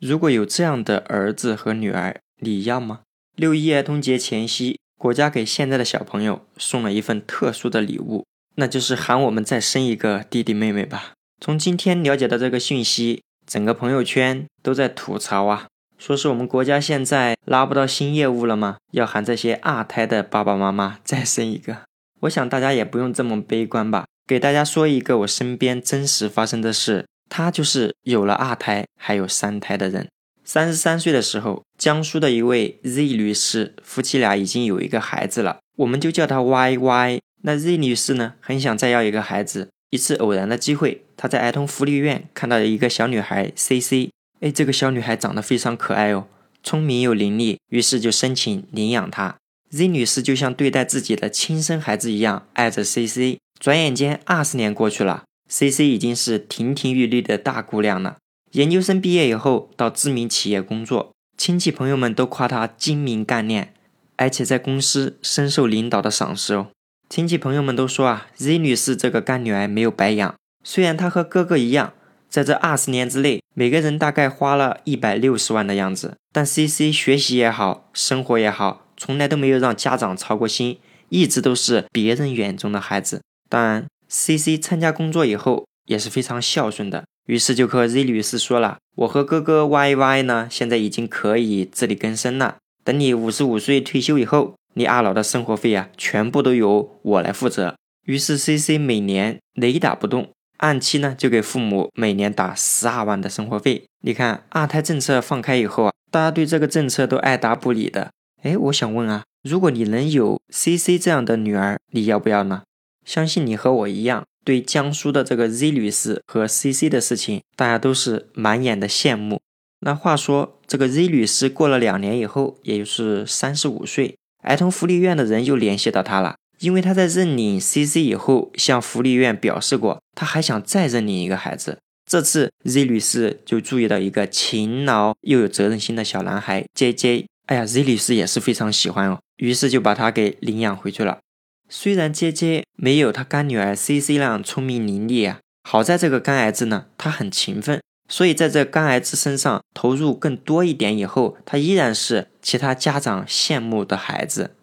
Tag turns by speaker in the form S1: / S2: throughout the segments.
S1: 如果有这样的儿子和女儿，你要吗？六一儿童节前夕，国家给现在的小朋友送了一份特殊的礼物，那就是喊我们再生一个弟弟妹妹吧。从今天了解到这个讯息，整个朋友圈都在吐槽啊，说是我们国家现在拉不到新业务了吗？要喊这些二胎的爸爸妈妈再生一个。我想大家也不用这么悲观吧，给大家说一个我身边真实发生的事，他就是有了二胎还有三胎的人。三十三岁的时候，江苏的一位 Z 女士夫妻俩已经有一个孩子了，我们就叫她 YY。那 Z 女士呢，很想再要一个孩子。一次偶然的机会，她在儿童福利院看到了一个小女孩 CC。哎，这个小女孩长得非常可爱哦，聪明又伶俐，于是就申请领养她。Z 女士就像对待自己的亲生孩子一样爱着 CC。转眼间，二十年过去了，CC 已经是亭亭玉立的大姑娘了。研究生毕业以后，到知名企业工作，亲戚朋友们都夸她精明干练，而且在公司深受领导的赏识哦。亲戚朋友们都说啊，Z 女士这个干女儿没有白养。虽然她和哥哥一样，在这二十年之内，每个人大概花了一百六十万的样子，但 CC 学习也好，生活也好。从来都没有让家长操过心，一直都是别人眼中的孩子。当然，C C 参加工作以后也是非常孝顺的，于是就和 Z 女士说了：“我和哥哥 Y Y 呢，现在已经可以自力更生了。等你五十五岁退休以后，你二老的生活费啊，全部都由我来负责。”于是 C C 每年雷打不动，按期呢就给父母每年打十二万的生活费。你看，二胎政策放开以后啊，大家对这个政策都爱答不理的。哎，我想问啊，如果你能有 C C 这样的女儿，你要不要呢？相信你和我一样，对江苏的这个 Z 女士和 C C 的事情，大家都是满眼的羡慕。那话说，这个 Z 女士过了两年以后，也就是三十五岁，儿童福利院的人又联系到她了，因为她在认领 C C 以后，向福利院表示过，她还想再认领一个孩子。这次 Z 女士就注意到一个勤劳又有责任心的小男孩 J J。哎呀，Z 女士也是非常喜欢哦，于是就把他给领养回去了。虽然杰杰没有他干女儿 CC 那样聪明伶俐啊，好在这个干儿子呢，他很勤奋，所以在这干儿子身上投入更多一点以后，他依然是其他家长羡慕的孩子。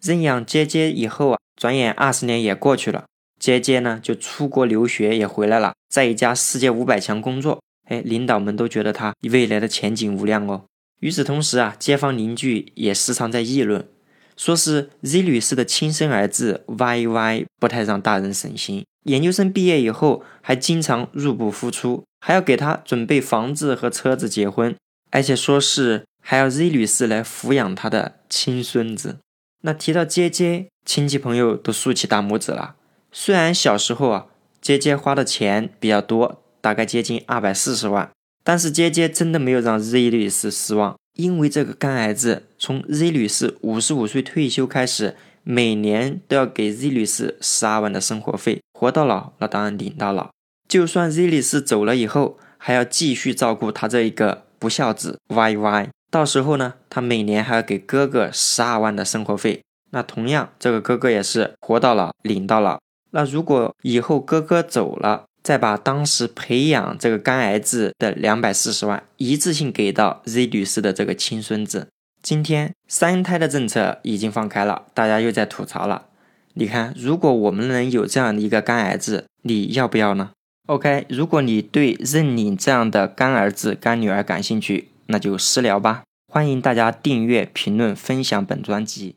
S1: 认养杰杰以后啊，转眼二十年也过去了，杰杰呢就出国留学也回来了，在一家世界五百强工作。哎，领导们都觉得他未来的前景无量哦。与此同时啊，街坊邻居也时常在议论，说是 Z 女士的亲生儿子 YY 不太让大人省心。研究生毕业以后，还经常入不敷出，还要给他准备房子和车子结婚，而且说是还要 Z 女士来抚养他的亲孙子。那提到姐姐，亲戚朋友都竖起大拇指了。虽然小时候啊，姐姐花的钱比较多，大概接近二百四十万。但是姐姐真的没有让 Z 女士失望，因为这个干儿子从 Z 女士五十五岁退休开始，每年都要给 Z 女士十二万的生活费，活到老那当然领到老。就算 Z 女士走了以后，还要继续照顾他这一个不孝子 YY。到时候呢，他每年还要给哥哥十二万的生活费，那同样这个哥哥也是活到老领到老。那如果以后哥哥走了，再把当时培养这个干儿子的两百四十万一次性给到 Z 女士的这个亲孙子。今天三胎的政策已经放开了，大家又在吐槽了。你看，如果我们能有这样的一个干儿子，你要不要呢？OK，如果你对认领这样的干儿子、干女儿感兴趣，那就私聊吧。欢迎大家订阅、评论、分享本专辑。